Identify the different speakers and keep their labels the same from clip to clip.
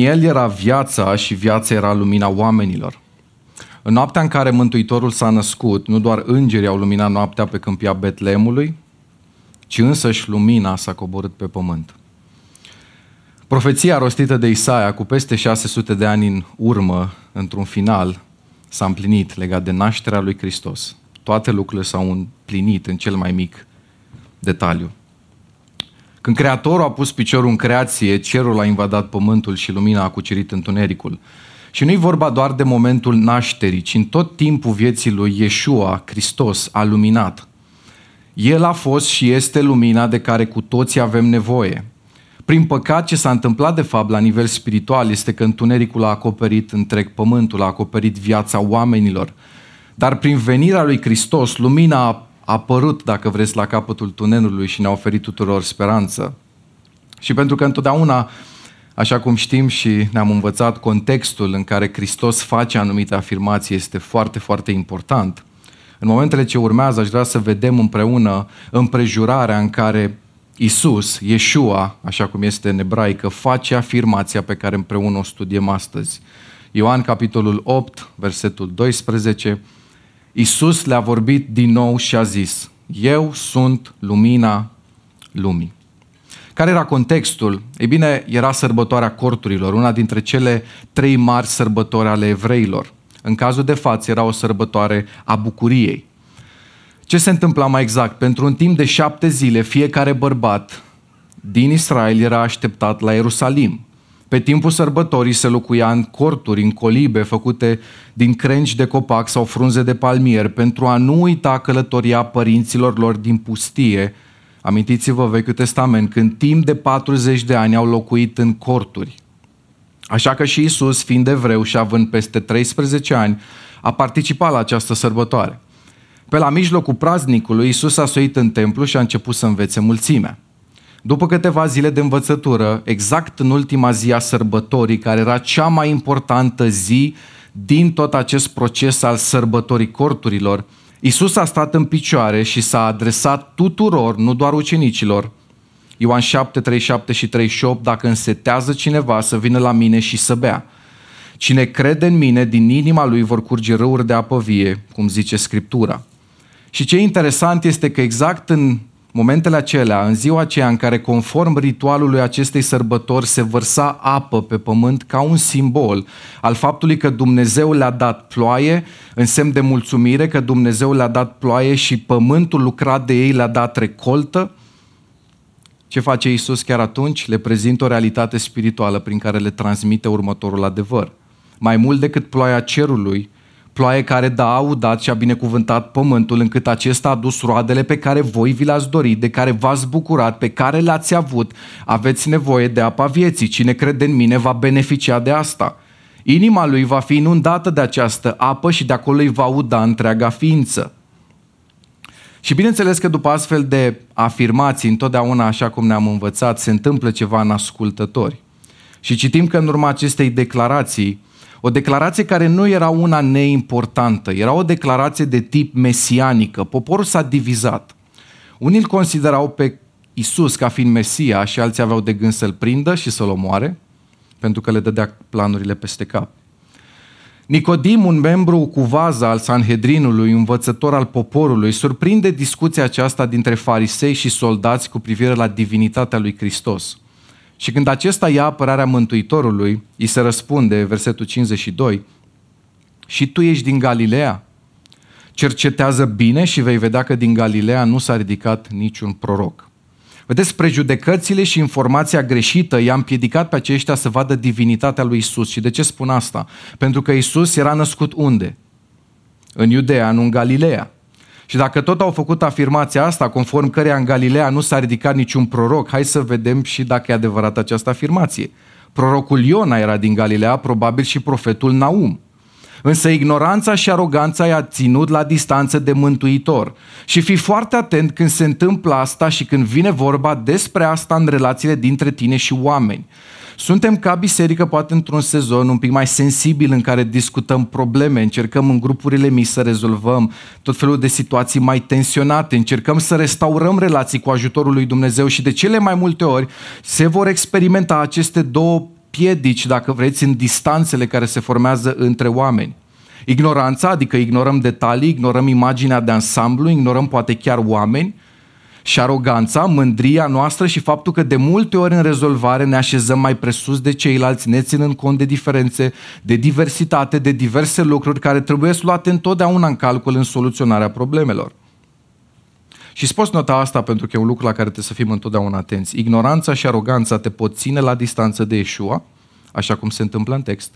Speaker 1: El era viața și viața era lumina oamenilor. În noaptea în care Mântuitorul s-a născut, nu doar îngerii au luminat noaptea pe câmpia Betlemului, ci însăși lumina s-a coborât pe pământ. Profeția rostită de Isaia cu peste 600 de ani în urmă, într-un final, s-a împlinit legat de nașterea lui Hristos. Toate lucrurile s-au împlinit în cel mai mic detaliu. Când Creatorul a pus piciorul în creație, cerul a invadat pământul și lumina a cucerit întunericul. Și nu-i vorba doar de momentul nașterii, ci în tot timpul vieții lui Iesua, Hristos, a luminat. El a fost și este lumina de care cu toții avem nevoie. Prin păcat, ce s-a întâmplat de fapt la nivel spiritual este că întunericul a acoperit întreg pământul, a acoperit viața oamenilor. Dar prin venirea lui Hristos, lumina a apărut, dacă vreți, la capătul tunelului și ne-a oferit tuturor speranță. Și pentru că întotdeauna, așa cum știm și ne-am învățat, contextul în care Hristos face anumite afirmații este foarte, foarte important. În momentele ce urmează, aș vrea să vedem împreună împrejurarea în care Isus, Yeshua, așa cum este în ebraică, face afirmația pe care împreună o studiem astăzi. Ioan, capitolul 8, versetul 12, Isus le-a vorbit din nou și a zis, Eu sunt lumina lumii. Care era contextul? Ei bine, era sărbătoarea corturilor, una dintre cele trei mari sărbători ale evreilor. În cazul de față era o sărbătoare a bucuriei. Ce se întâmpla mai exact? Pentru un timp de șapte zile, fiecare bărbat din Israel era așteptat la Ierusalim. Pe timpul sărbătorii se locuia în corturi, în colibe făcute din crengi de copac sau frunze de palmier pentru a nu uita călătoria părinților lor din pustie. Amintiți-vă Vechiul Testament, când timp de 40 de ani au locuit în corturi. Așa că și Isus, fiind evreu și având peste 13 ani, a participat la această sărbătoare. Pe la mijlocul praznicului, Isus a soit în templu și a început să învețe mulțimea. După câteva zile de învățătură, exact în ultima zi a sărbătorii, care era cea mai importantă zi din tot acest proces al sărbătorii corturilor, Isus a stat în picioare și s-a adresat tuturor, nu doar ucenicilor. Ioan 7, 37 și 38, dacă însetează cineva să vină la mine și să bea. Cine crede în mine, din inima lui vor curge râuri de apă vie, cum zice Scriptura. Și ce interesant este că exact în momentele acelea, în ziua aceea în care conform ritualului acestei sărbători se vărsa apă pe pământ ca un simbol al faptului că Dumnezeu le-a dat ploaie, în semn de mulțumire că Dumnezeu le-a dat ploaie și pământul lucrat de ei le-a dat recoltă, ce face Isus chiar atunci? Le prezintă o realitate spirituală prin care le transmite următorul adevăr. Mai mult decât ploaia cerului, ploaie care da audat și a binecuvântat pământul, încât acesta a dus roadele pe care voi vi le-ați dorit, de care v-ați bucurat, pe care le-ați avut. Aveți nevoie de apa vieții. Cine crede în mine va beneficia de asta. Inima lui va fi inundată de această apă și de acolo îi va uda întreaga ființă. Și bineînțeles că după astfel de afirmații, întotdeauna așa cum ne-am învățat, se întâmplă ceva în ascultători. Și citim că în urma acestei declarații, o declarație care nu era una neimportantă, era o declarație de tip mesianică. Poporul s-a divizat. Unii îl considerau pe Isus ca fiind Mesia și alții aveau de gând să-l prindă și să-l omoare, pentru că le dădea planurile peste cap. Nicodim, un membru cu vaza al Sanhedrinului, învățător al poporului, surprinde discuția aceasta dintre farisei și soldați cu privire la divinitatea lui Hristos. Și când acesta ia apărarea Mântuitorului, îi se răspunde, versetul 52, și tu ești din Galileea? Cercetează bine și vei vedea că din Galileea nu s-a ridicat niciun proroc. Vedeți, prejudecățile și informația greșită i-a împiedicat pe aceștia să vadă divinitatea lui Isus. Și de ce spun asta? Pentru că Isus era născut unde? În Iudea, nu în Galileea. Și dacă tot au făcut afirmația asta, conform căreia în Galileea nu s-a ridicat niciun proroc, hai să vedem și dacă e adevărat această afirmație. Prorocul Iona era din Galileea, probabil și profetul Naum. Însă ignoranța și aroganța i-a ținut la distanță de mântuitor. Și fi foarte atent când se întâmplă asta și când vine vorba despre asta în relațiile dintre tine și oameni. Suntem ca biserică poate într-un sezon un pic mai sensibil în care discutăm probleme, încercăm în grupurile mici să rezolvăm tot felul de situații mai tensionate, încercăm să restaurăm relații cu ajutorul lui Dumnezeu și de cele mai multe ori se vor experimenta aceste două piedici, dacă vreți, în distanțele care se formează între oameni. Ignoranța, adică ignorăm detalii, ignorăm imaginea de ansamblu, ignorăm poate chiar oameni, și aroganța, mândria noastră și faptul că de multe ori în rezolvare ne așezăm mai presus de ceilalți, ne ținând cont de diferențe, de diversitate, de diverse lucruri care trebuie să luate întotdeauna în calcul în soluționarea problemelor. Și spus nota asta pentru că e un lucru la care trebuie să fim întotdeauna atenți. Ignoranța și aroganța te pot ține la distanță de Yeshua, așa cum se întâmplă în text,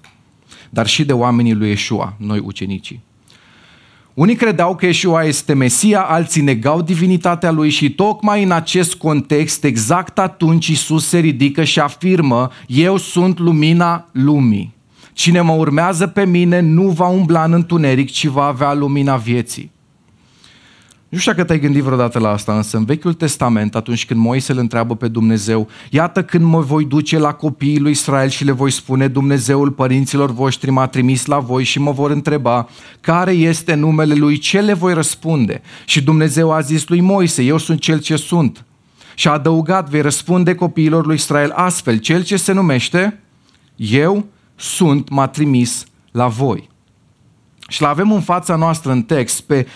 Speaker 1: dar și de oamenii lui Yeshua, noi ucenicii. Unii credeau că Yeshua este Mesia, alții negau divinitatea lui și tocmai în acest context, exact atunci Isus se ridică și afirmă, eu sunt lumina lumii. Cine mă urmează pe mine nu va umbla în întuneric, ci va avea lumina vieții. Nu știu dacă te-ai gândit vreodată la asta, însă în Vechiul Testament, atunci când Moise îl întreabă pe Dumnezeu, iată când mă voi duce la copiii lui Israel și le voi spune, Dumnezeul părinților voștri m-a trimis la voi și mă vor întreba, care este numele lui, ce le voi răspunde? Și Dumnezeu a zis lui Moise, eu sunt cel ce sunt. Și a adăugat, vei răspunde copiilor lui Israel astfel, cel ce se numește, eu sunt, m-a trimis la voi. Și l-avem în fața noastră în text pe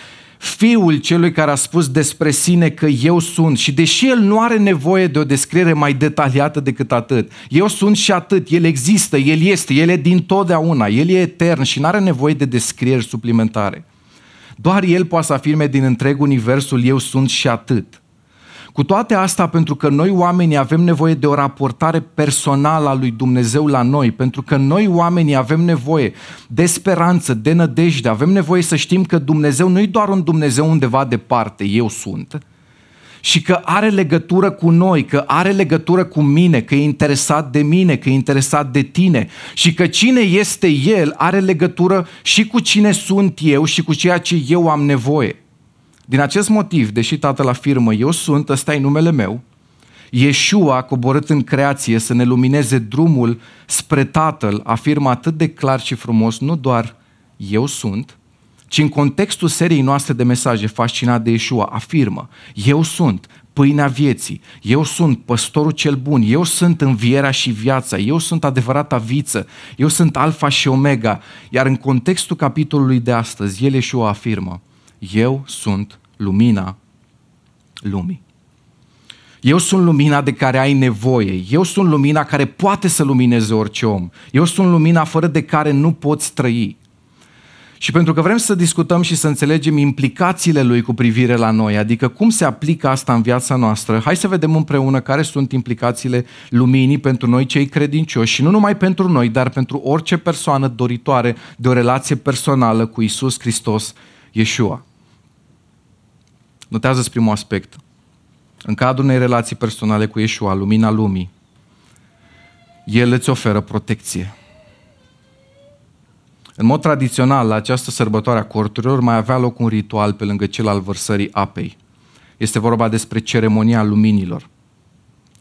Speaker 1: fiul celui care a spus despre sine că eu sunt și deși el nu are nevoie de o descriere mai detaliată decât atât, eu sunt și atât, el există, el este, el e din totdeauna, el e etern și nu are nevoie de descrieri suplimentare. Doar el poate să afirme din întreg universul eu sunt și atât. Cu toate astea, pentru că noi oamenii avem nevoie de o raportare personală a lui Dumnezeu la noi, pentru că noi oamenii avem nevoie de speranță, de nădejde, avem nevoie să știm că Dumnezeu nu e doar un Dumnezeu undeva departe, eu sunt, și că are legătură cu noi, că are legătură cu mine, că e interesat de mine, că e interesat de tine și că cine este El are legătură și cu cine sunt eu și cu ceea ce eu am nevoie. Din acest motiv, deși Tatăl afirmă, eu sunt, ăsta e numele meu, Yeshua a coborât în creație să ne lumineze drumul spre Tatăl, afirmă atât de clar și frumos, nu doar eu sunt, ci în contextul seriei noastre de mesaje fascinat de Yeshua, afirmă, eu sunt pâinea vieții, eu sunt păstorul cel bun, eu sunt învierea și viața, eu sunt adevărata viță, eu sunt alfa și omega, iar în contextul capitolului de astăzi, el Yeshua afirmă, eu sunt lumina lumii. Eu sunt lumina de care ai nevoie. Eu sunt lumina care poate să lumineze orice om. Eu sunt lumina fără de care nu poți trăi. Și pentru că vrem să discutăm și să înțelegem implicațiile lui cu privire la noi, adică cum se aplică asta în viața noastră, hai să vedem împreună care sunt implicațiile luminii pentru noi cei credincioși și nu numai pentru noi, dar pentru orice persoană doritoare de o relație personală cu Isus Hristos, Yeshua. Notează primul aspect. În cadrul unei relații personale cu Yeshua, lumina lumii, El îți oferă protecție. În mod tradițional, la această sărbătoare a corturilor mai avea loc un ritual pe lângă cel al vărsării apei. Este vorba despre ceremonia luminilor.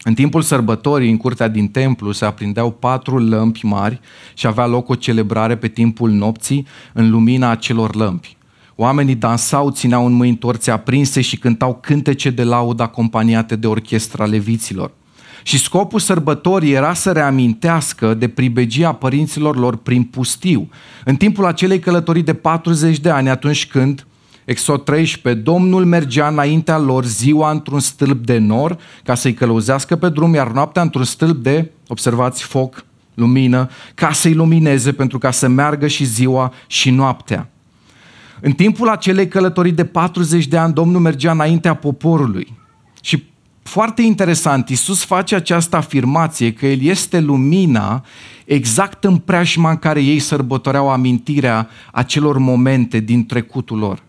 Speaker 1: În timpul sărbătorii, în curtea din templu, se aprindeau patru lămpi mari și avea loc o celebrare pe timpul nopții în lumina acelor lămpi. Oamenii dansau, țineau în mâini torțe aprinse și cântau cântece de laudă acompaniate de orchestra leviților. Și scopul sărbătorii era să reamintească de pribegia părinților lor prin pustiu. În timpul acelei călătorii de 40 de ani, atunci când Exod 13, Domnul mergea înaintea lor ziua într-un stâlp de nor ca să-i călăuzească pe drum, iar noaptea într-un stâlp de, observați, foc, lumină, ca să-i lumineze pentru ca să meargă și ziua și noaptea. În timpul acelei călătorii de 40 de ani, Domnul mergea înaintea poporului. Și foarte interesant, Iisus face această afirmație că El este lumina exact în preajma în care ei sărbătoreau amintirea acelor momente din trecutul lor.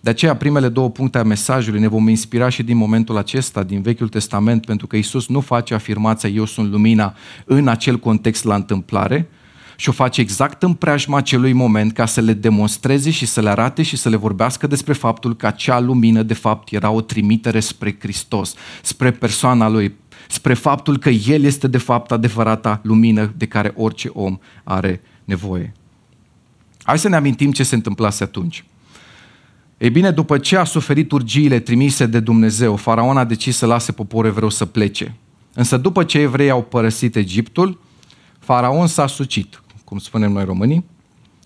Speaker 1: De aceea, primele două puncte a mesajului ne vom inspira și din momentul acesta, din Vechiul Testament, pentru că Isus nu face afirmația eu sunt lumina în acel context la întâmplare, și o face exact în preajma acelui moment ca să le demonstreze și să le arate și să le vorbească despre faptul că acea lumină de fapt era o trimitere spre Hristos, spre persoana lui, spre faptul că El este de fapt adevărata lumină de care orice om are nevoie. Hai să ne amintim ce se întâmplase atunci. Ei bine, după ce a suferit urgiile trimise de Dumnezeu, faraon a decis să lase poporul evreu să plece. Însă după ce evreii au părăsit Egiptul, faraon s-a sucit, cum spunem noi românii,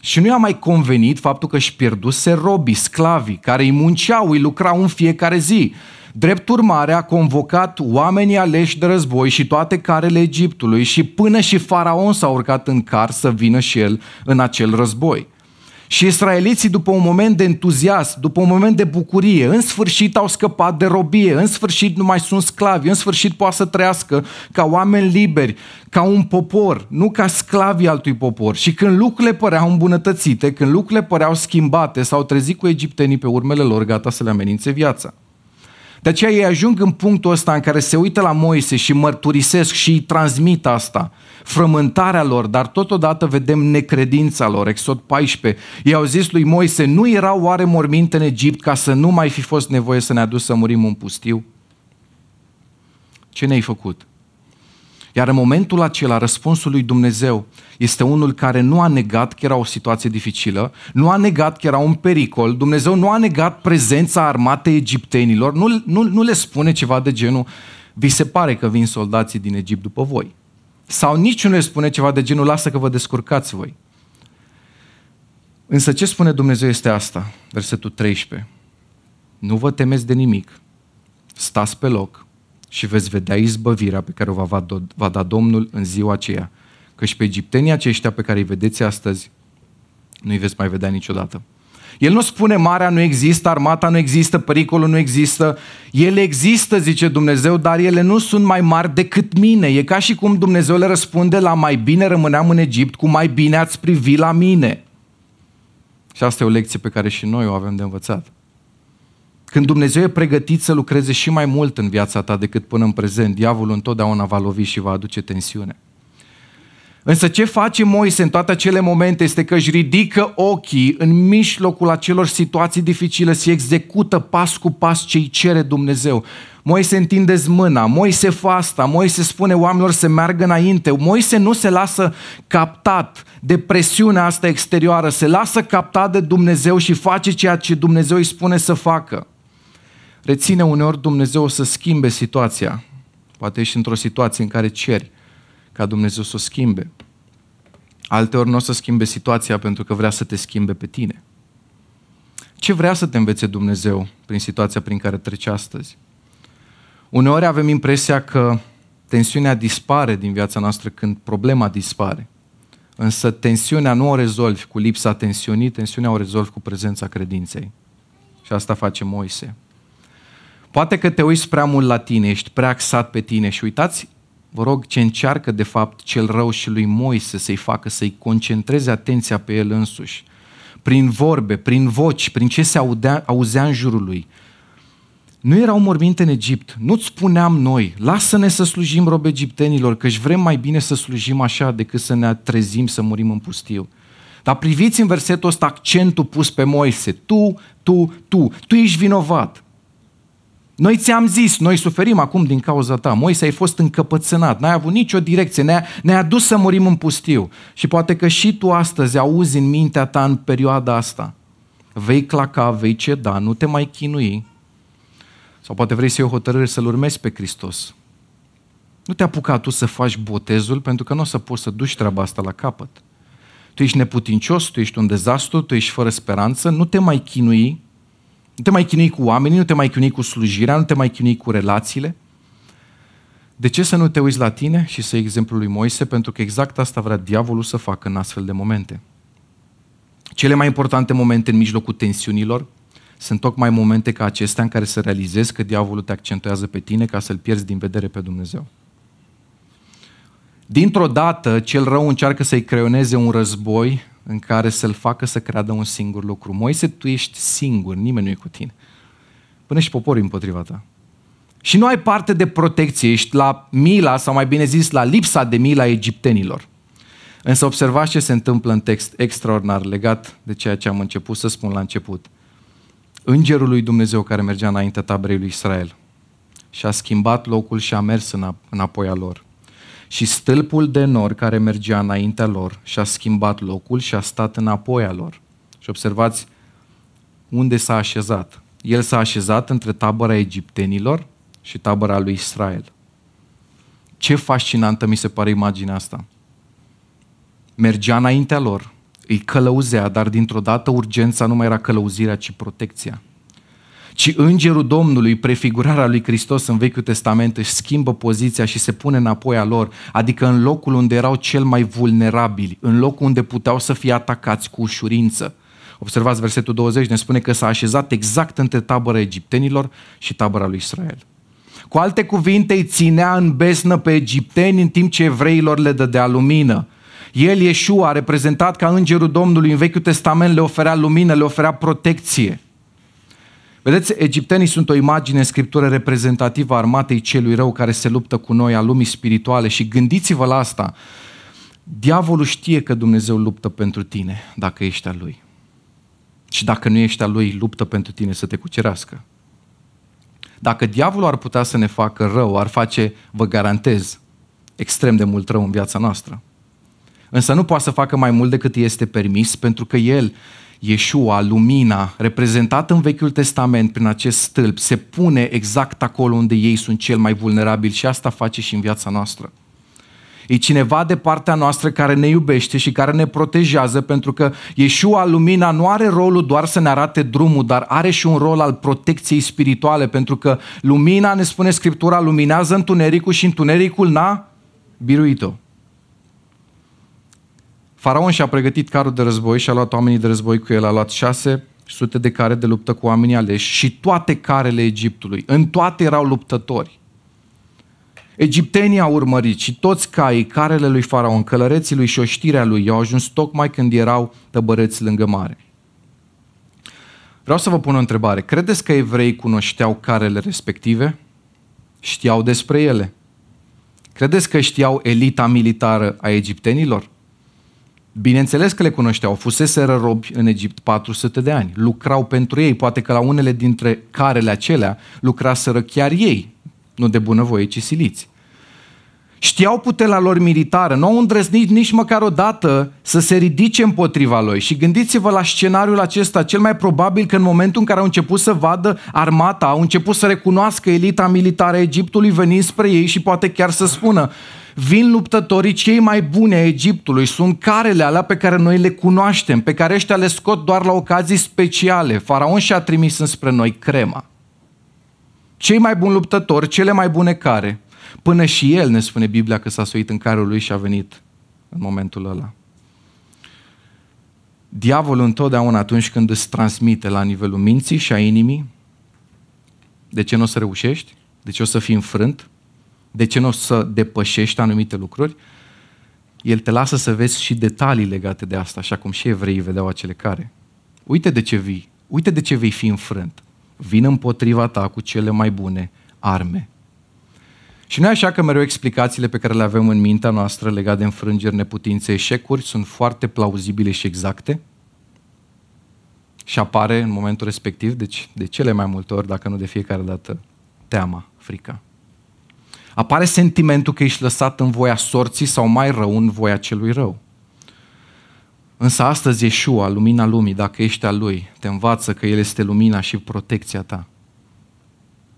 Speaker 1: și nu i-a mai convenit faptul că își pierduse robii, sclavii, care îi munceau, îi lucrau în fiecare zi. Drept urmare a convocat oamenii aleși de război și toate carele Egiptului și până și faraon s-a urcat în car să vină și el în acel război. Și israeliții, după un moment de entuziasm, după un moment de bucurie, în sfârșit au scăpat de robie, în sfârșit nu mai sunt sclavi, în sfârșit poate să trăiască ca oameni liberi, ca un popor, nu ca sclavi altui popor. Și când lucrurile păreau îmbunătățite, când lucrurile păreau schimbate, s-au trezit cu egiptenii pe urmele lor, gata să le amenințe viața. De aceea ei ajung în punctul ăsta în care se uită la Moise și mărturisesc și îi transmit asta, frământarea lor, dar totodată vedem necredința lor. Exod 14. Ei au zis lui Moise, nu erau oare morminte în Egipt ca să nu mai fi fost nevoie să ne aduc să murim în pustiu? Ce ne-ai făcut? Iar în momentul acela, răspunsul lui Dumnezeu este unul care nu a negat că era o situație dificilă, nu a negat că era un pericol, Dumnezeu nu a negat prezența armatei egiptenilor, nu, nu, nu le spune ceva de genul, vi se pare că vin soldații din Egipt după voi. Sau nici nu le spune ceva de genul, lasă că vă descurcați voi. Însă ce spune Dumnezeu este asta, versetul 13. Nu vă temeți de nimic, stați pe loc, și veți vedea izbăvirea pe care o va, va da Domnul în ziua aceea. Căci pe egiptenii aceștia pe care îi vedeți astăzi, nu-i veți mai vedea niciodată. El nu spune marea nu există, armata nu există, pericolul nu există. Ele există, zice Dumnezeu, dar ele nu sunt mai mari decât mine. E ca și cum Dumnezeu le răspunde la mai bine rămâneam în Egipt, cu mai bine ați privi la mine. Și asta e o lecție pe care și noi o avem de învățat. Când Dumnezeu e pregătit să lucreze și mai mult în viața ta decât până în prezent, diavolul întotdeauna va lovi și va aduce tensiune. Însă ce face Moise în toate acele momente este că își ridică ochii în mijlocul acelor situații dificile și execută pas cu pas ce îi cere Dumnezeu. Moise întinde mâna, Moise fasta, Moise spune oamenilor să meargă înainte, Moise nu se lasă captat de presiunea asta exterioară, se lasă captat de Dumnezeu și face ceea ce Dumnezeu îi spune să facă reține uneori Dumnezeu să schimbe situația. Poate ești într-o situație în care ceri ca Dumnezeu să o schimbe. Alteori nu o să schimbe situația pentru că vrea să te schimbe pe tine. Ce vrea să te învețe Dumnezeu prin situația prin care treci astăzi? Uneori avem impresia că tensiunea dispare din viața noastră când problema dispare. Însă tensiunea nu o rezolvi cu lipsa tensiunii, tensiunea o rezolvi cu prezența credinței. Și asta face Moise. Poate că te uiți prea mult la tine, ești prea axat pe tine și uitați, vă rog, ce încearcă de fapt cel rău și lui Moise să-i facă, să-i concentreze atenția pe el însuși. Prin vorbe, prin voci, prin ce se audea, auzea în jurul lui. Nu erau morminte în Egipt, nu-ți spuneam noi, lasă-ne să slujim rob egiptenilor, că își vrem mai bine să slujim așa decât să ne trezim să murim în pustiu. Dar priviți în versetul ăsta accentul pus pe Moise, tu, tu, tu, tu ești vinovat. Noi ți-am zis, noi suferim acum din cauza ta. Moise, ai fost încăpățânat, n-ai avut nicio direcție, ne-a, ne-a dus să murim în pustiu. Și poate că și tu astăzi auzi în mintea ta în perioada asta. Vei claca, vei ceda, nu te mai chinui. Sau poate vrei să iei o hotărâre să-L urmezi pe Hristos. Nu te apuca tu să faci botezul pentru că nu o să poți să duci treaba asta la capăt. Tu ești neputincios, tu ești un dezastru, tu ești fără speranță, nu te mai chinui nu te mai chinui cu oamenii, nu te mai chinui cu slujirea, nu te mai chinui cu relațiile. De ce să nu te uiți la tine și să iei exemplul lui Moise? Pentru că exact asta vrea diavolul să facă în astfel de momente. Cele mai importante momente în mijlocul tensiunilor sunt tocmai momente ca acestea în care să realizezi că diavolul te accentuează pe tine ca să-l pierzi din vedere pe Dumnezeu. Dintr-o dată, cel rău încearcă să-i creioneze un război în care să-l facă să creadă un singur lucru. Moise, tu ești singur, nimeni nu e cu tine. Până și poporul împotriva ta. Și nu ai parte de protecție, ești la mila, sau mai bine zis, la lipsa de mila egiptenilor. Însă observați ce se întâmplă în text extraordinar legat de ceea ce am început să spun la început. Îngerul lui Dumnezeu care mergea înaintea taberei lui Israel și a schimbat locul și a mers înapoi a lor și stâlpul de nor care mergea înaintea lor și-a schimbat locul și a stat înapoi a lor. Și observați unde s-a așezat. El s-a așezat între tabăra egiptenilor și tabăra lui Israel. Ce fascinantă mi se pare imaginea asta. Mergea înaintea lor, îi călăuzea, dar dintr-o dată urgența nu mai era călăuzirea, ci protecția. Ci îngerul Domnului, prefigurarea lui Hristos în Vechiul Testament, își schimbă poziția și se pune înapoi a lor, adică în locul unde erau cel mai vulnerabili, în locul unde puteau să fie atacați cu ușurință. Observați versetul 20, ne spune că s-a așezat exact între tabăra egiptenilor și tabăra lui Israel. Cu alte cuvinte, îi ținea în besnă pe egipteni în timp ce evreilor le dădea lumină. El, Iesua, reprezentat ca îngerul Domnului în Vechiul Testament, le oferea lumină, le oferea protecție. Vedeți, egiptenii sunt o imagine în scriptură reprezentativă a armatei celui rău care se luptă cu noi, a lumii spirituale și gândiți-vă la asta. Diavolul știe că Dumnezeu luptă pentru tine dacă ești al lui. Și dacă nu ești al lui, luptă pentru tine să te cucerească. Dacă diavolul ar putea să ne facă rău, ar face, vă garantez, extrem de mult rău în viața noastră. Însă nu poate să facă mai mult decât este permis, pentru că el, Iesua, lumina, reprezentat în Vechiul Testament prin acest stâlp, se pune exact acolo unde ei sunt cel mai vulnerabili și asta face și în viața noastră. E cineva de partea noastră care ne iubește și care ne protejează pentru că Iesua, lumina, nu are rolul doar să ne arate drumul, dar are și un rol al protecției spirituale pentru că lumina, ne spune Scriptura, luminează întunericul și întunericul n-a biruit-o. Faraon și-a pregătit carul de război și a luat oamenii de război cu el, a luat șase sute de care de luptă cu oamenii aleși și toate carele Egiptului. În toate erau luptători. Egiptenii au urmărit și toți caii, carele lui Faraon, călăreții lui și oștirea lui i-au ajuns tocmai când erau tăbăreți lângă mare. Vreau să vă pun o întrebare. Credeți că evrei cunoșteau carele respective? Știau despre ele? Credeți că știau elita militară a egiptenilor? Bineînțeles că le cunoșteau, fuseseră robi în Egipt 400 de ani, lucrau pentru ei, poate că la unele dintre carele acelea lucraseră chiar ei, nu de bunăvoie, ci siliți. Știau puterea lor militară, nu au îndrăznit nici măcar o dată să se ridice împotriva lui. Și gândiți-vă la scenariul acesta, cel mai probabil că în momentul în care au început să vadă armata, au început să recunoască elita militară a Egiptului venind spre ei și poate chiar să spună vin luptătorii cei mai buni ai Egiptului, sunt carele alea pe care noi le cunoaștem, pe care ăștia le scot doar la ocazii speciale. Faraon și-a trimis înspre noi crema. Cei mai buni luptători, cele mai bune care. Până și el ne spune Biblia că s-a suit în carul lui și a venit în momentul ăla. Diavolul întotdeauna atunci când îți transmite la nivelul minții și a inimii, de ce nu o să reușești? De ce o să fii înfrânt? De ce nu o să depășești anumite lucruri? El te lasă să vezi și detalii legate de asta, așa cum și evreii vedeau acele care. Uite de ce vii, uite de ce vei fi înfrânt. Vin împotriva ta cu cele mai bune arme. Și nu e așa că mereu explicațiile pe care le avem în mintea noastră legate de înfrângeri, neputințe, eșecuri sunt foarte plauzibile și exacte și apare în momentul respectiv, deci de cele mai multe ori, dacă nu de fiecare dată, teama, frica. Apare sentimentul că ești lăsat în voia sorții sau mai rău în voia celui rău. Însă astăzi Iesua, lumina lumii, dacă ești al Lui, te învață că El este lumina și protecția ta.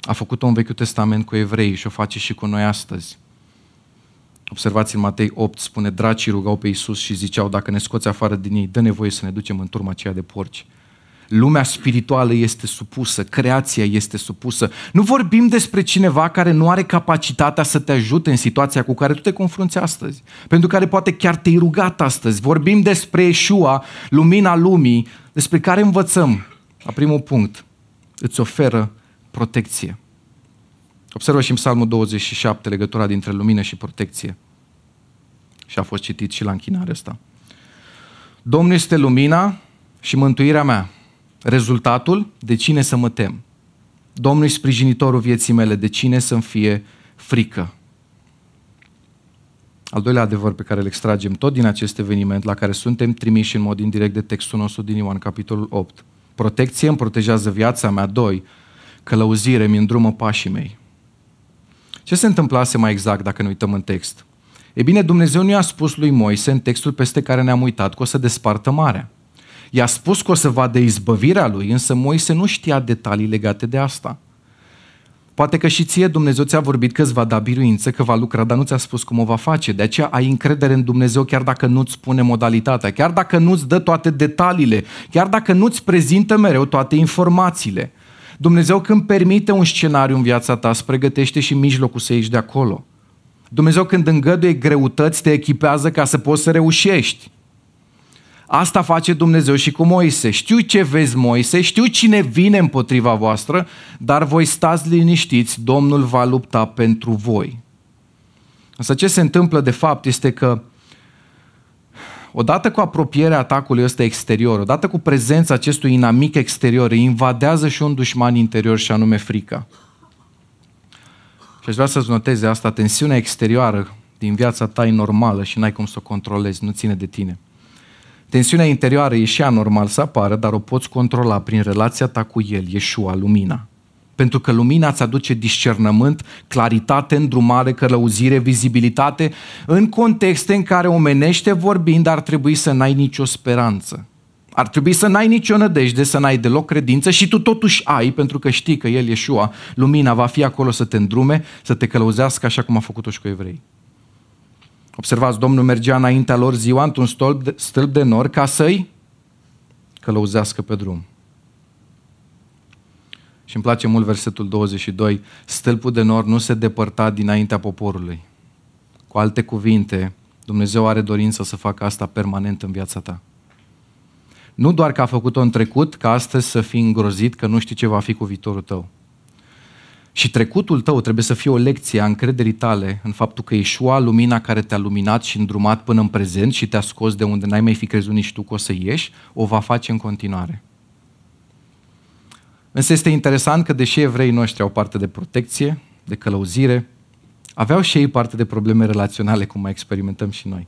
Speaker 1: A făcut-o în Vechiul Testament cu evrei și o face și cu noi astăzi. Observați în Matei 8, spune, dracii rugau pe Iisus și ziceau, dacă ne scoți afară din ei, dă nevoie să ne ducem în turma aceea de porci. Lumea spirituală este supusă, creația este supusă. Nu vorbim despre cineva care nu are capacitatea să te ajute în situația cu care tu te confrunți astăzi, pentru care poate chiar te-ai rugat astăzi. Vorbim despre Yeshua, lumina lumii, despre care învățăm. La primul punct, îți oferă protecție. Observă și în Psalmul 27 legătura dintre lumină și protecție. Și a fost citit și la închinare asta. Domnul este lumina și mântuirea mea. Rezultatul? De cine să mă tem? Domnul e sprijinitorul vieții mele, de cine să-mi fie frică? Al doilea adevăr pe care îl extragem tot din acest eveniment la care suntem trimiși în mod indirect de textul nostru din Ioan, capitolul 8. Protecție îmi protejează viața mea. Doi, călăuzire mi îndrumă pașii mei. Ce se întâmplase mai exact dacă ne uităm în text? E bine, Dumnezeu nu i-a spus lui Moise în textul peste care ne-am uitat că o să despartă marea. I-a spus că o să vadă izbăvirea lui, însă Moise nu știa detalii legate de asta. Poate că și ție Dumnezeu ți-a vorbit că îți va da biruință, că va lucra, dar nu ți-a spus cum o va face. De aceea ai încredere în Dumnezeu chiar dacă nu-ți spune modalitatea, chiar dacă nu-ți dă toate detaliile, chiar dacă nu-ți prezintă mereu toate informațiile. Dumnezeu când permite un scenariu în viața ta, îți pregătește și mijlocul să ieși de acolo. Dumnezeu când îngăduie greutăți, te echipează ca să poți să reușești. Asta face Dumnezeu și cu Moise. Știu ce vezi, Moise, știu cine vine împotriva voastră, dar voi stați liniștiți, Domnul va lupta pentru voi. Însă ce se întâmplă de fapt este că odată cu apropierea atacului ăsta exterior, odată cu prezența acestui inamic exterior, îi invadează și un dușman interior și anume frica. Și aș vrea să-ți noteze asta, tensiunea exterioară din viața ta e normală și n-ai cum să o controlezi, nu ține de tine. Tensiunea interioară e și anormal să apară, dar o poți controla prin relația ta cu El, Yeshua, lumina. Pentru că lumina îți aduce discernământ, claritate, îndrumare, călăuzire, vizibilitate în contexte în care omenește vorbind ar trebui să n-ai nicio speranță. Ar trebui să n-ai nicio nădejde, să n-ai deloc credință și tu totuși ai, pentru că știi că El, Yeshua, lumina va fi acolo să te îndrume, să te călăuzească așa cum a făcut-o și cu evrei. Observați, Domnul mergea înaintea lor ziua într-un stâlp de, stâlp de nor ca să-i călăuzească pe drum. Și îmi place mult versetul 22. Stâlpul de nor nu se depărta dinaintea poporului. Cu alte cuvinte, Dumnezeu are dorință să facă asta permanent în viața ta. Nu doar că a făcut-o în trecut, ca astăzi să fii îngrozit că nu știi ce va fi cu viitorul tău. Și trecutul tău trebuie să fie o lecție a încrederii tale în faptul că Ișua, lumina care te-a luminat și îndrumat până în prezent și te-a scos de unde n-ai mai fi crezut nici tu că o să ieși, o va face în continuare. Însă este interesant că deși evreii noștri au parte de protecție, de călăuzire, aveau și ei parte de probleme relaționale, cum mai experimentăm și noi.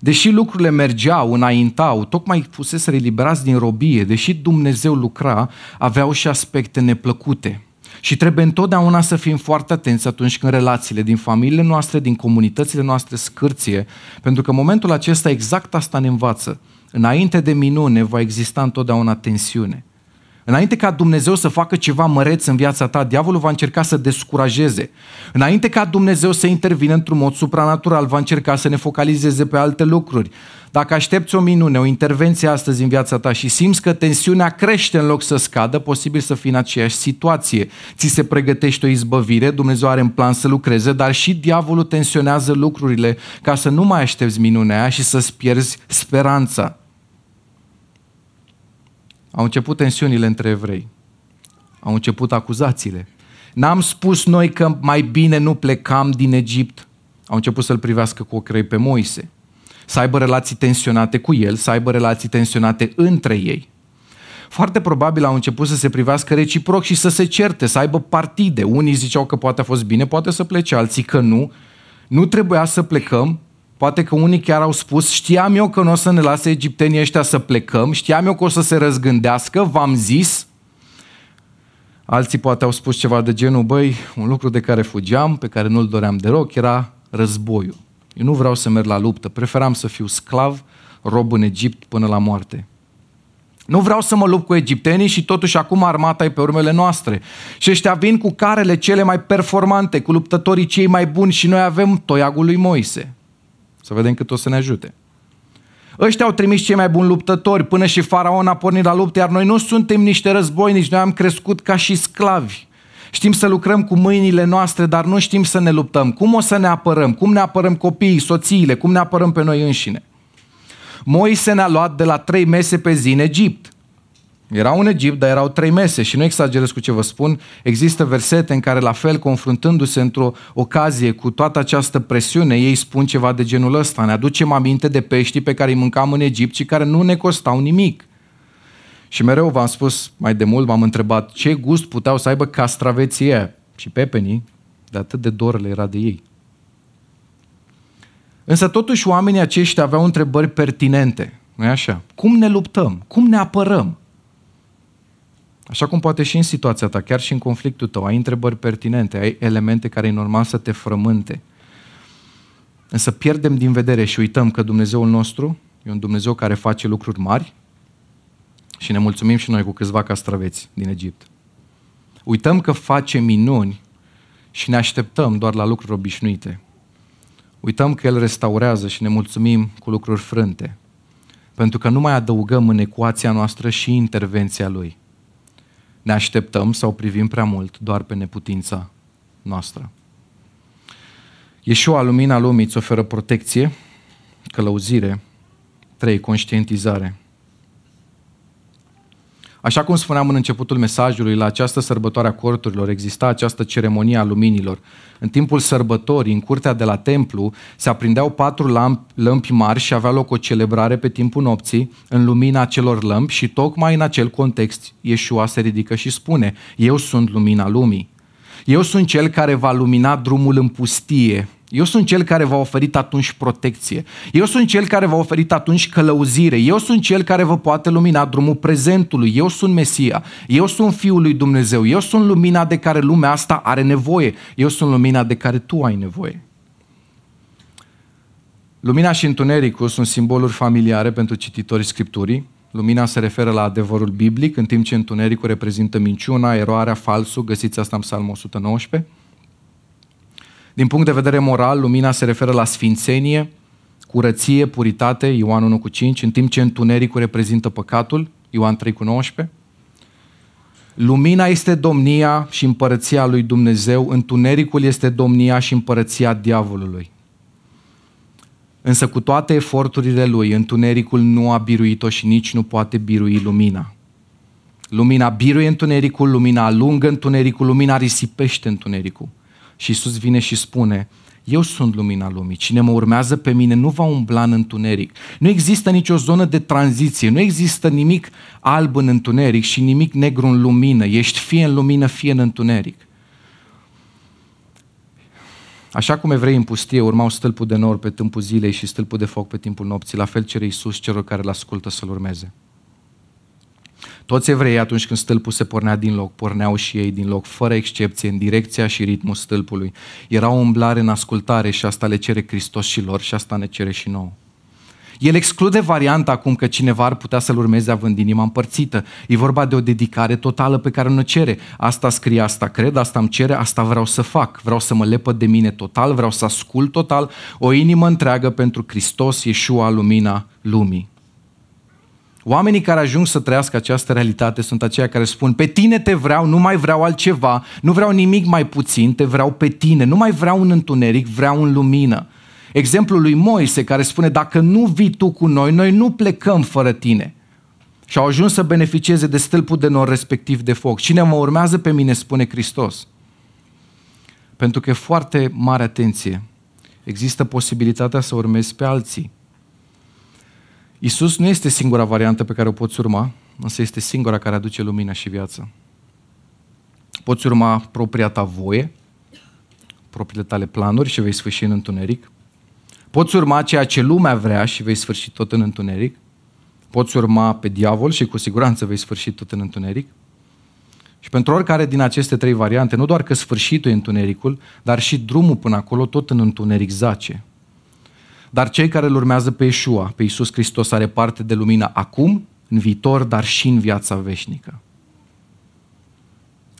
Speaker 1: Deși lucrurile mergeau, înaintau, tocmai fusese eliberați din robie, deși Dumnezeu lucra, aveau și aspecte neplăcute – și trebuie întotdeauna să fim foarte atenți atunci când relațiile din familiile noastre, din comunitățile noastre scârție, pentru că în momentul acesta exact asta ne învață. Înainte de minune va exista întotdeauna tensiune. Înainte ca Dumnezeu să facă ceva măreț în viața ta, diavolul va încerca să descurajeze. Înainte ca Dumnezeu să intervină într-un mod supranatural, va încerca să ne focalizeze pe alte lucruri. Dacă aștepți o minune, o intervenție astăzi în viața ta și simți că tensiunea crește în loc să scadă, posibil să fii în aceeași situație. Ți se pregătește o izbăvire, Dumnezeu are în plan să lucreze, dar și diavolul tensionează lucrurile ca să nu mai aștepți minunea aia și să-ți pierzi speranța. Au început tensiunile între evrei. Au început acuzațiile. N-am spus noi că mai bine nu plecam din Egipt. Au început să-l privească cu ochii pe Moise. Să aibă relații tensionate cu el, să aibă relații tensionate între ei. Foarte probabil au început să se privească reciproc și să se certe, să aibă partide. Unii ziceau că poate a fost bine, poate să plece, alții că nu. Nu trebuia să plecăm, Poate că unii chiar au spus, știam eu că nu o să ne lase egiptenii ăștia să plecăm, știam eu că o să se răzgândească, v-am zis. Alții poate au spus ceva de genul, băi, un lucru de care fugeam, pe care nu-l doream deloc, era războiul. Eu nu vreau să merg la luptă, preferam să fiu sclav, rob în Egipt până la moarte. Nu vreau să mă lupt cu egiptenii și totuși acum armata e pe urmele noastre. Și ăștia vin cu carele cele mai performante, cu luptătorii cei mai buni și noi avem toiagul lui Moise. Să vedem cât o să ne ajute. Ăștia au trimis cei mai buni luptători până și faraon a pornit la lupte, iar noi nu suntem niște războinici, noi am crescut ca și sclavi. Știm să lucrăm cu mâinile noastre, dar nu știm să ne luptăm. Cum o să ne apărăm? Cum ne apărăm copiii, soțiile? Cum ne apărăm pe noi înșine? Moise ne-a luat de la trei mese pe zi în Egipt. Era un Egipt, dar erau trei mese și nu exagerez cu ce vă spun. Există versete în care, la fel, confruntându-se într-o ocazie cu toată această presiune, ei spun ceva de genul ăsta. Ne aducem aminte de peștii pe care îi mâncam în Egipt și care nu ne costau nimic. Și mereu v-am spus, mai de mult m-am întrebat, ce gust puteau să aibă castraveții ăia și pepenii, de atât de dor le era de ei. Însă totuși oamenii aceștia aveau întrebări pertinente, nu e așa? Cum ne luptăm? Cum ne apărăm? Așa cum poate și în situația ta, chiar și în conflictul tău, ai întrebări pertinente, ai elemente care e normal să te frământe. Însă pierdem din vedere și uităm că Dumnezeul nostru e un Dumnezeu care face lucruri mari și ne mulțumim și noi cu câțiva castraveți din Egipt. Uităm că face minuni și ne așteptăm doar la lucruri obișnuite. Uităm că El restaurează și ne mulțumim cu lucruri frânte. Pentru că nu mai adăugăm în ecuația noastră și intervenția Lui. Ne așteptăm sau privim prea mult doar pe neputința noastră. Ieșua, lumina lumii, îți oferă protecție, călăuzire, trei, conștientizare. Așa cum spuneam în începutul mesajului, la această sărbătoare a corturilor exista această ceremonie a luminilor. În timpul sărbătorii, în curtea de la templu, se aprindeau patru lampi, lămpi mari și avea loc o celebrare pe timpul nopții în lumina acelor lămpi și tocmai în acel context Iesua se ridică și spune, eu sunt lumina lumii. Eu sunt cel care va lumina drumul în pustie eu sunt cel care v-a oferit atunci protecție. Eu sunt cel care v-a oferit atunci călăuzire. Eu sunt cel care vă poate lumina drumul prezentului. Eu sunt Mesia. Eu sunt Fiul lui Dumnezeu. Eu sunt lumina de care lumea asta are nevoie. Eu sunt lumina de care tu ai nevoie. Lumina și întunericul sunt simboluri familiare pentru cititorii Scripturii. Lumina se referă la adevărul biblic, în timp ce întunericul reprezintă minciuna, eroarea, falsul. Găsiți asta în Psalmul 119. Din punct de vedere moral, lumina se referă la sfințenie, curăție, puritate, Ioan 1 cu 5, în timp ce întunericul reprezintă păcatul, Ioan 3 cu 19. Lumina este domnia și împărăția lui Dumnezeu, întunericul este domnia și împărăția diavolului. Însă cu toate eforturile lui, întunericul nu a biruit-o și nici nu poate birui lumina. Lumina biruie întunericul, lumina alungă întunericul, lumina risipește întunericul. Și Isus vine și spune, eu sunt lumina lumii. Cine mă urmează pe mine nu va umbla în întuneric. Nu există nicio zonă de tranziție, nu există nimic alb în întuneric și nimic negru în lumină. Ești fie în lumină, fie în întuneric. Așa cum evrei în pustie urmau stâlpul de nor pe timpul zilei și stâlpul de foc pe timpul nopții, la fel cere Iisus celor care îl ascultă să-L urmeze. Toți evreii atunci când stâlpul se pornea din loc, porneau și ei din loc, fără excepție, în direcția și ritmul stâlpului. Era o umblare în ascultare și asta le cere Hristos și lor și asta ne cere și nouă. El exclude varianta acum că cineva ar putea să-L urmeze având inima împărțită. E vorba de o dedicare totală pe care nu cere. Asta scrie, asta cred, asta îmi cere, asta vreau să fac. Vreau să mă lepă de mine total, vreau să ascult total. O inimă întreagă pentru Hristos, Iesua, lumina lumii. Oamenii care ajung să trăiască această realitate sunt aceia care spun pe tine te vreau, nu mai vreau altceva, nu vreau nimic mai puțin, te vreau pe tine, nu mai vreau un întuneric, vreau în lumină. Exemplul lui Moise care spune dacă nu vii tu cu noi, noi nu plecăm fără tine. Și au ajuns să beneficieze de stâlpul de nor respectiv de foc. Cine mă urmează pe mine, spune Hristos. Pentru că e foarte mare atenție. Există posibilitatea să urmezi pe alții. Isus nu este singura variantă pe care o poți urma, însă este singura care aduce lumină și viață. Poți urma propria ta voie, propriile tale planuri și vei sfârși în întuneric. Poți urma ceea ce lumea vrea și vei sfârși tot în întuneric. Poți urma pe diavol și cu siguranță vei sfârși tot în întuneric. Și pentru oricare din aceste trei variante, nu doar că sfârșitul e întunericul, dar și drumul până acolo tot în întuneric zace. Dar cei care îl urmează pe Iesua, pe Iisus Hristos, are parte de lumină acum, în viitor, dar și în viața veșnică.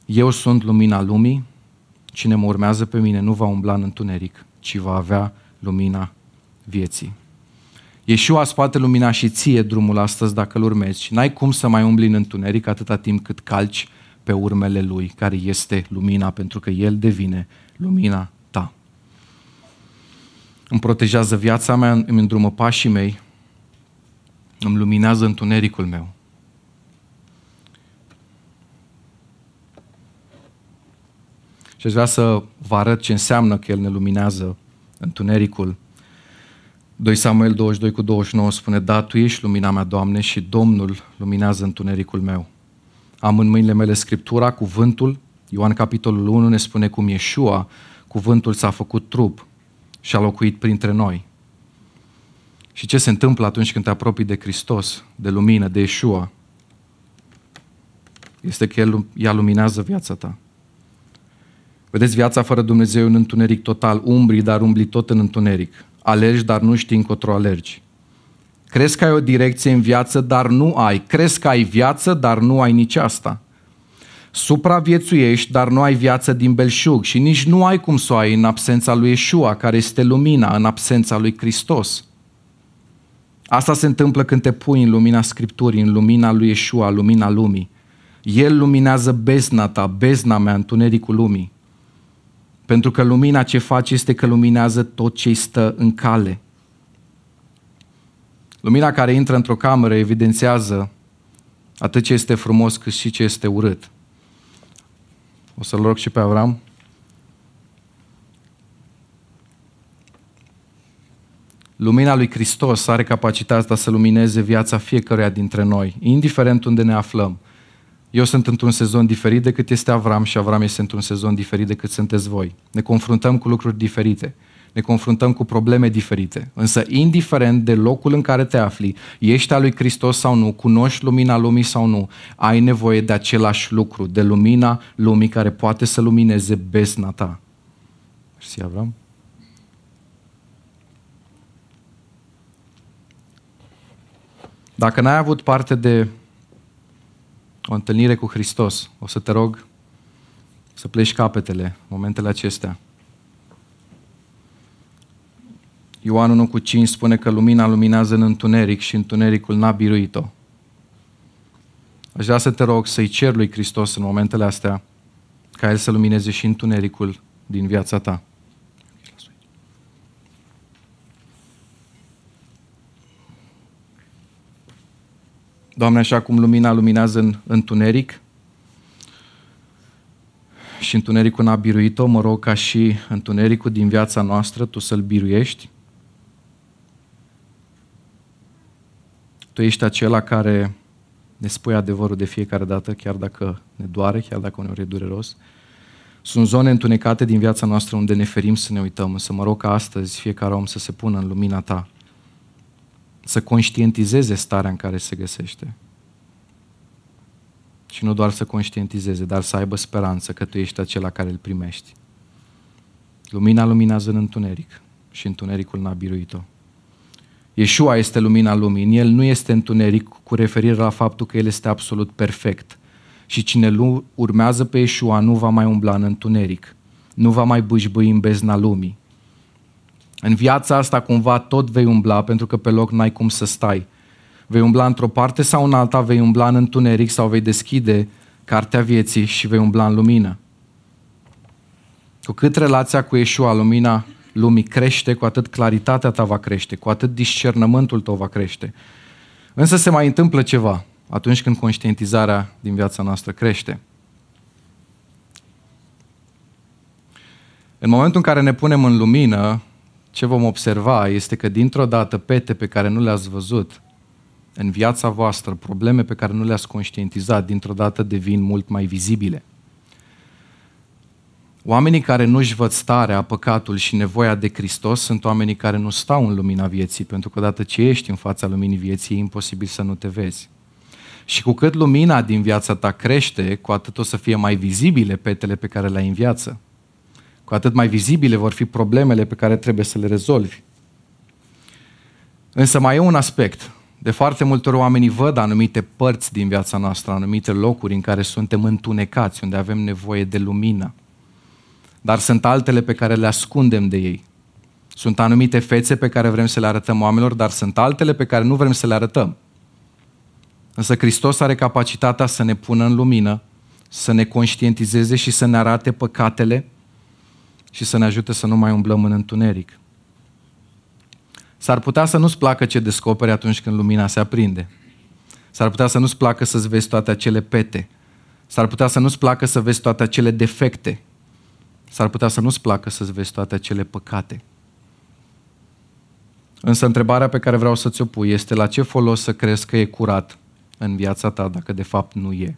Speaker 1: Eu sunt lumina lumii, cine mă urmează pe mine nu va umbla în întuneric, ci va avea lumina vieții. Iesua îți poate lumina și ție drumul astăzi dacă îl urmezi și n-ai cum să mai umbli în întuneric atâta timp cât calci pe urmele Lui, care este lumina, pentru că El devine lumina îmi protejează viața mea, îmi îndrumă pașii mei, îmi luminează întunericul meu. Și aș vrea să vă arăt ce înseamnă că El ne luminează întunericul. 2 Samuel 22 cu 29 spune, Da, Tu ești lumina mea, Doamne, și Domnul luminează întunericul meu. Am în mâinile mele Scriptura, cuvântul, Ioan capitolul 1 ne spune cum Iesua, cuvântul s-a făcut trup și a locuit printre noi. Și ce se întâmplă atunci când te apropii de Hristos, de lumină, de Yeshua? Este că El, ea luminează viața ta. Vedeți, viața fără Dumnezeu e un întuneric total, umbri, dar umbli tot în întuneric. Alergi, dar nu știi încotro alergi. Crezi că ai o direcție în viață, dar nu ai. Crezi că ai viață, dar nu ai nici asta. Supraviețuiești, dar nu ai viață din belșug și nici nu ai cum să o ai în absența lui Yeshua, care este lumina, în absența lui Hristos. Asta se întâmplă când te pui în lumina Scripturii, în lumina lui Yeshua, lumina lumii. El luminează bezna ta, bezna mea, întunericul lumii. Pentru că lumina ce face este că luminează tot ce stă în cale. Lumina care intră într-o cameră evidențiază atât ce este frumos cât și ce este urât. O să-l rog și pe Avram. Lumina lui Hristos are capacitatea să lumineze viața fiecăruia dintre noi, indiferent unde ne aflăm. Eu sunt într-un sezon diferit decât este Avram și Avram este într-un sezon diferit decât sunteți voi. Ne confruntăm cu lucruri diferite ne confruntăm cu probleme diferite. Însă, indiferent de locul în care te afli, ești al lui Hristos sau nu, cunoști lumina lumii sau nu, ai nevoie de același lucru, de lumina lumii care poate să lumineze besna ta. Mersi, Avram. Dacă n-ai avut parte de o întâlnire cu Hristos, o să te rog să pleci capetele, momentele acestea. Ioan 1 cu 5 spune că lumina luminează în întuneric și întunericul n-a biruit-o. Aș vrea să te rog să-i cer lui Hristos în momentele astea ca El să lumineze și întunericul din viața ta. Doamne, așa cum lumina luminează în întuneric și întunericul n-a biruit-o, mă rog ca și întunericul din viața noastră Tu să-l biruiești Tu ești acela care ne spui adevărul de fiecare dată, chiar dacă ne doare, chiar dacă uneori e dureros. Sunt zone întunecate din viața noastră unde ne ferim să ne uităm, însă mă rog ca astăzi fiecare om să se pună în lumina ta, să conștientizeze starea în care se găsește. Și nu doar să conștientizeze, dar să aibă speranță că tu ești acela care îl primești. Lumina luminează în întuneric și întunericul n-a biruit-o. Yeshua este lumina lumii. În el nu este întuneric cu referire la faptul că el este absolut perfect. Și cine urmează pe Yeshua nu va mai umbla în întuneric. Nu va mai bâșbâi în bezna lumii. În viața asta cumva tot vei umbla pentru că pe loc n-ai cum să stai. Vei umbla într-o parte sau în alta, vei umbla în întuneric sau vei deschide cartea vieții și vei umbla în lumină. Cu cât relația cu Yeshua, lumina lumii crește, cu atât claritatea ta va crește, cu atât discernământul tău va crește. Însă se mai întâmplă ceva atunci când conștientizarea din viața noastră crește. În momentul în care ne punem în lumină, ce vom observa este că dintr-o dată pete pe care nu le-ați văzut în viața voastră, probleme pe care nu le-ați conștientizat, dintr-o dată devin mult mai vizibile. Oamenii care nu-și văd starea, păcatul și nevoia de Hristos sunt oamenii care nu stau în lumina vieții, pentru că odată ce ești în fața luminii vieții, e imposibil să nu te vezi. Și cu cât lumina din viața ta crește, cu atât o să fie mai vizibile petele pe care le ai în viață. Cu atât mai vizibile vor fi problemele pe care trebuie să le rezolvi. Însă mai e un aspect. De foarte multe ori oamenii văd anumite părți din viața noastră, anumite locuri în care suntem întunecați, unde avem nevoie de lumină dar sunt altele pe care le ascundem de ei. Sunt anumite fețe pe care vrem să le arătăm oamenilor, dar sunt altele pe care nu vrem să le arătăm. Însă Hristos are capacitatea să ne pună în lumină, să ne conștientizeze și să ne arate păcatele și să ne ajute să nu mai umblăm în întuneric. S-ar putea să nu-ți placă ce descoperi atunci când lumina se aprinde. S-ar putea să nu-ți placă să-ți vezi toate acele pete. S-ar putea să nu-ți placă să vezi toate acele defecte S-ar putea să nu-ți placă să-ți vezi toate acele păcate. Însă întrebarea pe care vreau să ți-o pui este la ce folos să crezi că e curat în viața ta dacă de fapt nu e.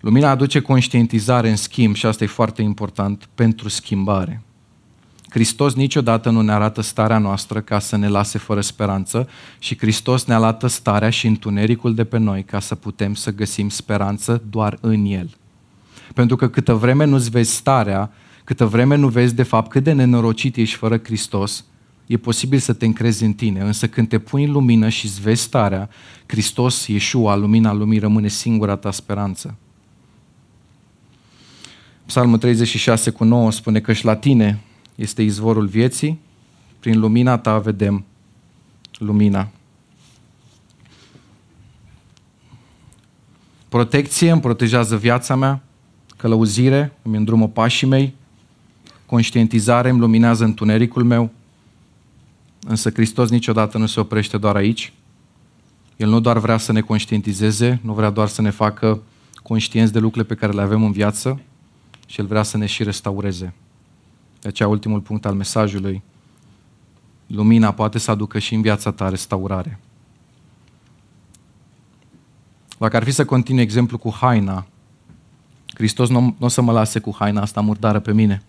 Speaker 1: Lumina aduce conștientizare în schimb și asta e foarte important pentru schimbare. Hristos niciodată nu ne arată starea noastră ca să ne lase fără speranță și Hristos ne arată starea și întunericul de pe noi ca să putem să găsim speranță doar în El. Pentru că câtă vreme nu-ți vezi starea, câtă vreme nu vezi de fapt cât de nenorocit ești fără Hristos, e posibil să te încrezi în tine, însă când te pui în lumină și îți vezi starea, Hristos, Iesua, lumina lumii, rămâne singura ta speranță. Psalmul 36 cu 9 spune că și la tine este izvorul vieții, prin lumina ta vedem lumina. Protecție îmi protejează viața mea, călăuzire îmi îndrumă pașii mei, conștientizare îmi luminează întunericul meu, însă Hristos niciodată nu se oprește doar aici. El nu doar vrea să ne conștientizeze, nu vrea doar să ne facă conștienți de lucrurile pe care le avem în viață, și El vrea să ne și restaureze. De aceea, ultimul punct al mesajului, lumina poate să aducă și în viața ta restaurare. Dacă ar fi să continui exemplu cu haina, Hristos nu, nu o să mă lase cu haina asta murdară pe mine.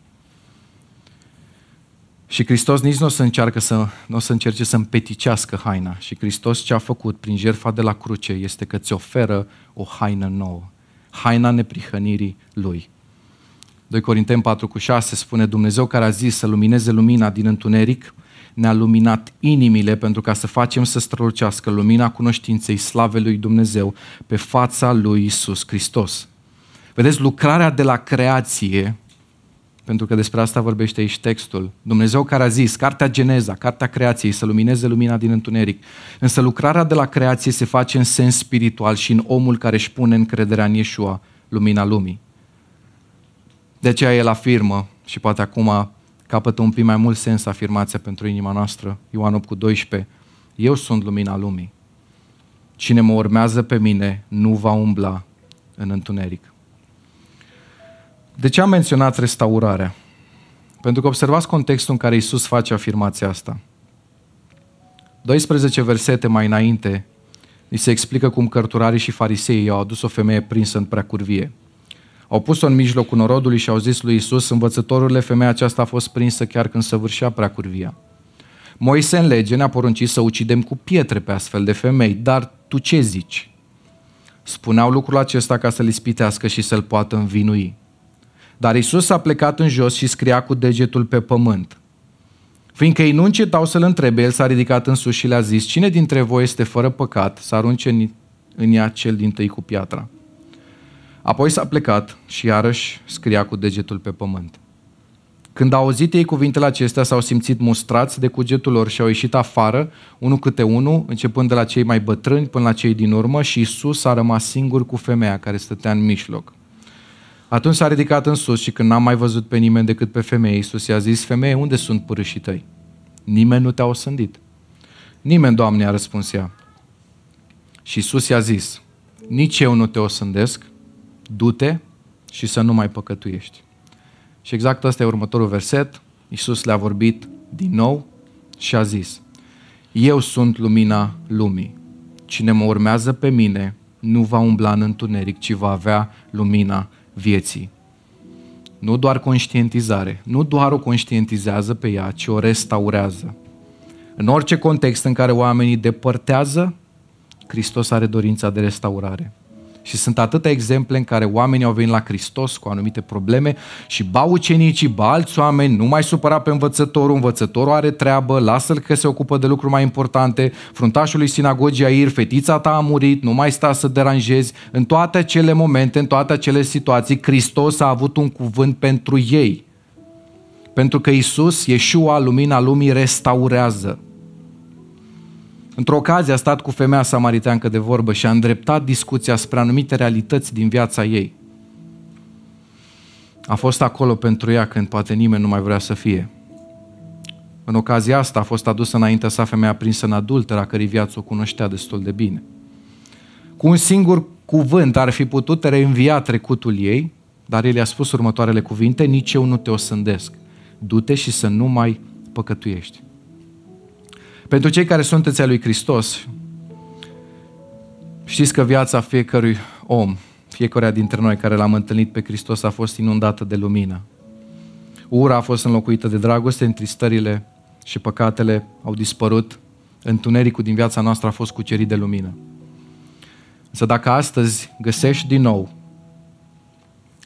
Speaker 1: Și Hristos nici nu o să, încearcă să, nu o să încerce să împeticească haina. Și Hristos ce a făcut prin jertfa de la cruce este că îți oferă o haină nouă. Haina neprihănirii Lui. 2 Corinteni 4 cu 6 spune Dumnezeu care a zis să lumineze lumina din întuneric, ne-a luminat inimile pentru ca să facem să strălucească lumina cunoștinței slavei lui Dumnezeu pe fața lui Isus Hristos. Vedeți, lucrarea de la creație, pentru că despre asta vorbește aici textul, Dumnezeu care a zis, cartea Geneza, cartea creației, să lumineze lumina din întuneric. Însă lucrarea de la creație se face în sens spiritual și în omul care își pune încrederea în Iesua, lumina lumii. De aceea el afirmă, și poate acum capătă un pic mai mult sens afirmația pentru inima noastră, Ioan 8 cu 12, eu sunt lumina lumii. Cine mă urmează pe mine nu va umbla în întuneric. De ce am menționat restaurarea? Pentru că observați contextul în care Isus face afirmația asta. 12 versete mai înainte, îi se explică cum cărturarii și fariseii au adus o femeie prinsă în prea curvie. Au pus-o în mijlocul norodului și au zis lui Isus, învățătorurile, femeia aceasta a fost prinsă chiar când săvârșea prea curvia. Moise în lege ne-a poruncit să ucidem cu pietre pe astfel de femei, dar tu ce zici? Spuneau lucrul acesta ca să-l ispitească și să-l poată învinui. Dar Isus a plecat în jos și scria cu degetul pe pământ. Fiindcă ei nu încetau să-l întrebe, el s-a ridicat în sus și le-a zis, cine dintre voi este fără păcat să arunce în ea cel din tâi cu piatra? Apoi s-a plecat și iarăși scria cu degetul pe pământ. Când au auzit ei cuvintele acestea, s-au simțit mustrați de cugetul lor și au ieșit afară, unul câte unul, începând de la cei mai bătrâni până la cei din urmă și Isus a rămas singur cu femeia care stătea în mijloc. Atunci s-a ridicat în sus și când n-am mai văzut pe nimeni decât pe femeie, Isus i-a zis, femeie, unde sunt părâșii tăi? Nimeni nu te-a osândit. Nimeni, Doamne, a răspuns ea. Și Isus i-a zis, nici eu nu te osândesc, du-te și să nu mai păcătuiești. Și exact ăsta e următorul verset. Iisus le-a vorbit din nou și a zis, Eu sunt lumina lumii. Cine mă urmează pe mine nu va umbla în întuneric, ci va avea lumina vieții. Nu doar conștientizare, nu doar o conștientizează pe ea, ci o restaurează. În orice context în care oamenii depărtează, Hristos are dorința de restaurare. Și sunt atâtea exemple în care oamenii au venit la Hristos cu anumite probleme și ba ucenicii, ba alți oameni, nu mai supăra pe învățătorul, învățătorul are treabă, lasă-l că se ocupă de lucruri mai importante, fruntașul lui sinagogii Air, fetița ta a murit, nu mai sta să deranjezi. În toate acele momente, în toate acele situații, Hristos a avut un cuvânt pentru ei. Pentru că Isus, Iesua, lumina lumii, restaurează. Într-o ocazie a stat cu femeia samariteancă de vorbă și a îndreptat discuția spre anumite realități din viața ei. A fost acolo pentru ea când poate nimeni nu mai vrea să fie. În ocazia asta a fost adusă înaintea sa femeia prinsă în adulteră, a cărei viață o cunoștea destul de bine. Cu un singur cuvânt ar fi putut reînvia trecutul ei, dar el i-a spus următoarele cuvinte, nici eu nu te osândesc. Du-te și să nu mai păcătuiești. Pentru cei care sunteți a lui Hristos, știți că viața fiecărui om, fiecare dintre noi care l-am întâlnit pe Hristos a fost inundată de lumină. Ura a fost înlocuită de dragoste, întristările și păcatele au dispărut, întunericul din viața noastră a fost cucerit de lumină. Însă dacă astăzi găsești din nou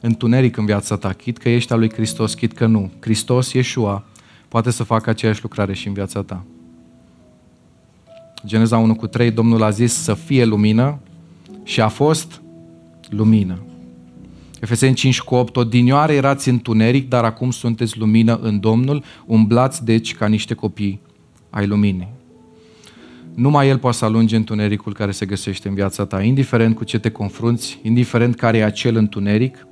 Speaker 1: întuneric în viața ta, chit că ești al lui Hristos, chit că nu, Hristos, Iesua, poate să facă aceeași lucrare și în viața ta. Geneza 1 cu 3, Domnul a zis să fie lumină și a fost lumină. Efeseni 5 cu 8, odinioare erați întuneric, dar acum sunteți lumină în Domnul, umblați deci ca niște copii ai luminii. Numai El poate să alunge întunericul care se găsește în viața ta, indiferent cu ce te confrunți, indiferent care e acel întuneric,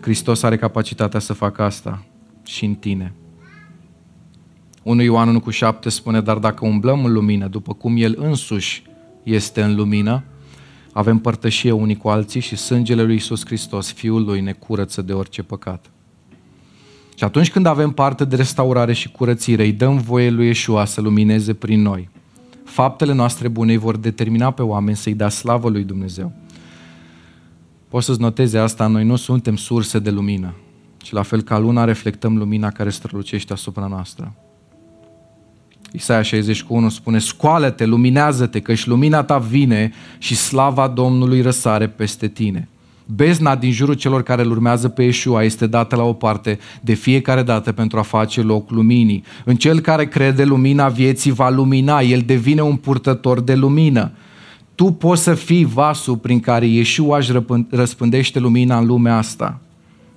Speaker 1: Hristos are capacitatea să facă asta și în tine. 1 Ioan 1 cu 7 spune, dar dacă umblăm în lumină, după cum El însuși este în lumină, avem părtășie unii cu alții și sângele lui Isus Hristos, Fiul Lui, ne curăță de orice păcat. Și atunci când avem parte de restaurare și curățire, îi dăm voie lui Iesua să lumineze prin noi. Faptele noastre bune vor determina pe oameni să-i dea slavă lui Dumnezeu. Poți să-ți noteze asta, noi nu suntem surse de lumină, ci la fel ca luna reflectăm lumina care strălucește asupra noastră. Isaia 61 spune, scoală-te, luminează-te, căci lumina ta vine și slava Domnului răsare peste tine. Bezna din jurul celor care îl urmează pe Yeshua este dată la o parte de fiecare dată pentru a face loc luminii. În cel care crede lumina vieții va lumina, el devine un purtător de lumină. Tu poți să fii vasul prin care Yeshua își răspândește lumina în lumea asta.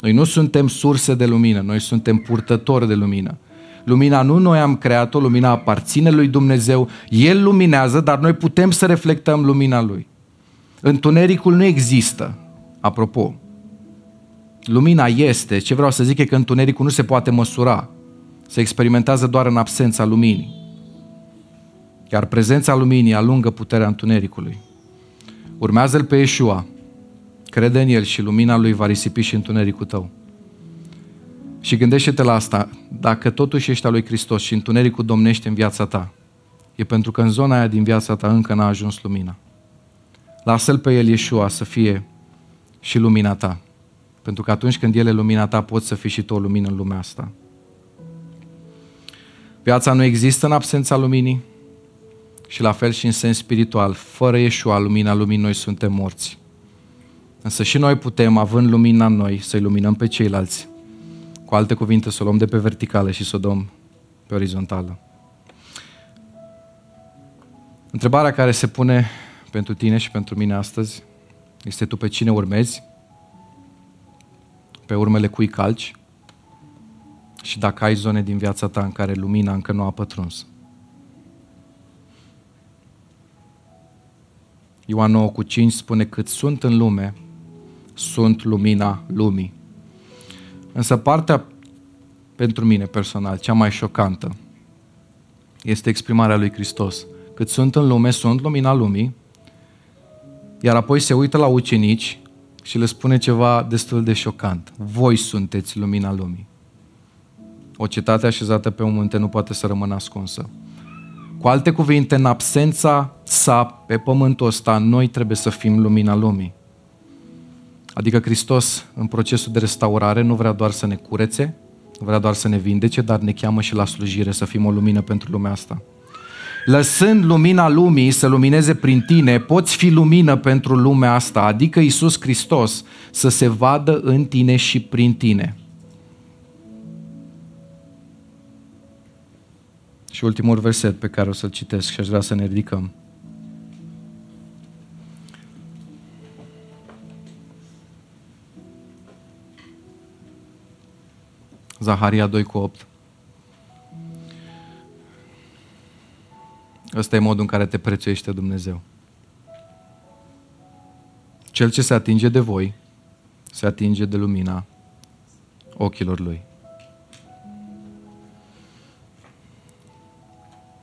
Speaker 1: Noi nu suntem surse de lumină, noi suntem purtători de lumină. Lumina nu noi am creat-o, lumina aparține lui Dumnezeu, El luminează, dar noi putem să reflectăm lumina Lui. Întunericul nu există. Apropo, lumina este, ce vreau să zic e că întunericul nu se poate măsura. Se experimentează doar în absența luminii. Iar prezența luminii alungă puterea întunericului. Urmează-L pe Yeshua, crede în El și lumina Lui va risipi și întunericul tău. Și gândește-te la asta, dacă totuși ești al lui Hristos și întunericul domnește în viața ta, e pentru că în zona aia din viața ta încă n-a ajuns lumina. Lasă-L pe El Iesua să fie și lumina ta. Pentru că atunci când El e lumina ta, poți să fii și tu o lumină în lumea asta. Viața nu există în absența luminii și la fel și în sens spiritual. Fără Iesua, lumina luminii, noi suntem morți. Însă și noi putem, având lumina în noi, să iluminăm pe ceilalți cu alte cuvinte, să o luăm de pe verticală și să o dăm pe orizontală. Întrebarea care se pune pentru tine și pentru mine astăzi este tu pe cine urmezi, pe urmele cui calci și dacă ai zone din viața ta în care lumina încă nu a pătruns. Ioan 9 cu 5 spune cât sunt în lume, sunt lumina lumii. Însă partea pentru mine personal, cea mai șocantă, este exprimarea lui Hristos. Cât sunt în lume, sunt lumina lumii, iar apoi se uită la ucenici și le spune ceva destul de șocant. Voi sunteți lumina lumii. O cetate așezată pe un munte nu poate să rămână ascunsă. Cu alte cuvinte, în absența sa pe pământul ăsta, noi trebuie să fim lumina lumii. Adică Hristos, în procesul de restaurare, nu vrea doar să ne curețe, nu vrea doar să ne vindece, dar ne cheamă și la slujire, să fim o lumină pentru lumea asta. Lăsând lumina lumii să lumineze prin tine, poți fi lumină pentru lumea asta, adică Isus Hristos să se vadă în tine și prin tine. Și ultimul verset pe care o să-l citesc și aș vrea să ne ridicăm. Zaharia 2 cu 8. Ăsta e modul în care te prețuiește Dumnezeu. Cel ce se atinge de voi, se atinge de lumina ochilor Lui.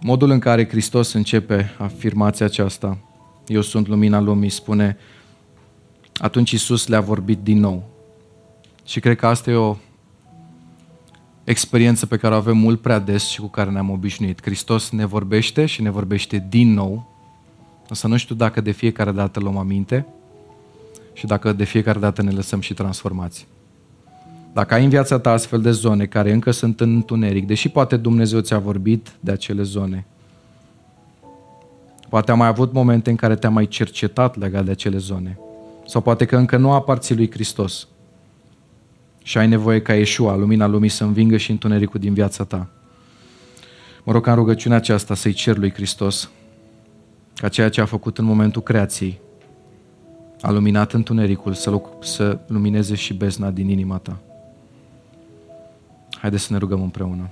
Speaker 1: Modul în care Hristos începe afirmația aceasta, eu sunt lumina lumii, spune, atunci Isus le-a vorbit din nou. Și cred că asta e o experiență pe care o avem mult prea des și cu care ne-am obișnuit. Hristos ne vorbește și ne vorbește din nou, însă nu știu dacă de fiecare dată luăm aminte și dacă de fiecare dată ne lăsăm și transformați. Dacă ai în viața ta astfel de zone care încă sunt în întuneric, deși poate Dumnezeu ți-a vorbit de acele zone, poate am mai avut momente în care te-am mai cercetat legat de acele zone, sau poate că încă nu aparții lui Hristos, și ai nevoie ca Iesua, lumina lumii, să învingă și întunericul din viața ta. Mă rog ca în rugăciunea aceasta să-i cer lui Hristos ca ceea ce a făcut în momentul creației, a luminat întunericul, să, să lumineze și bezna din inima ta. Haideți să ne rugăm împreună.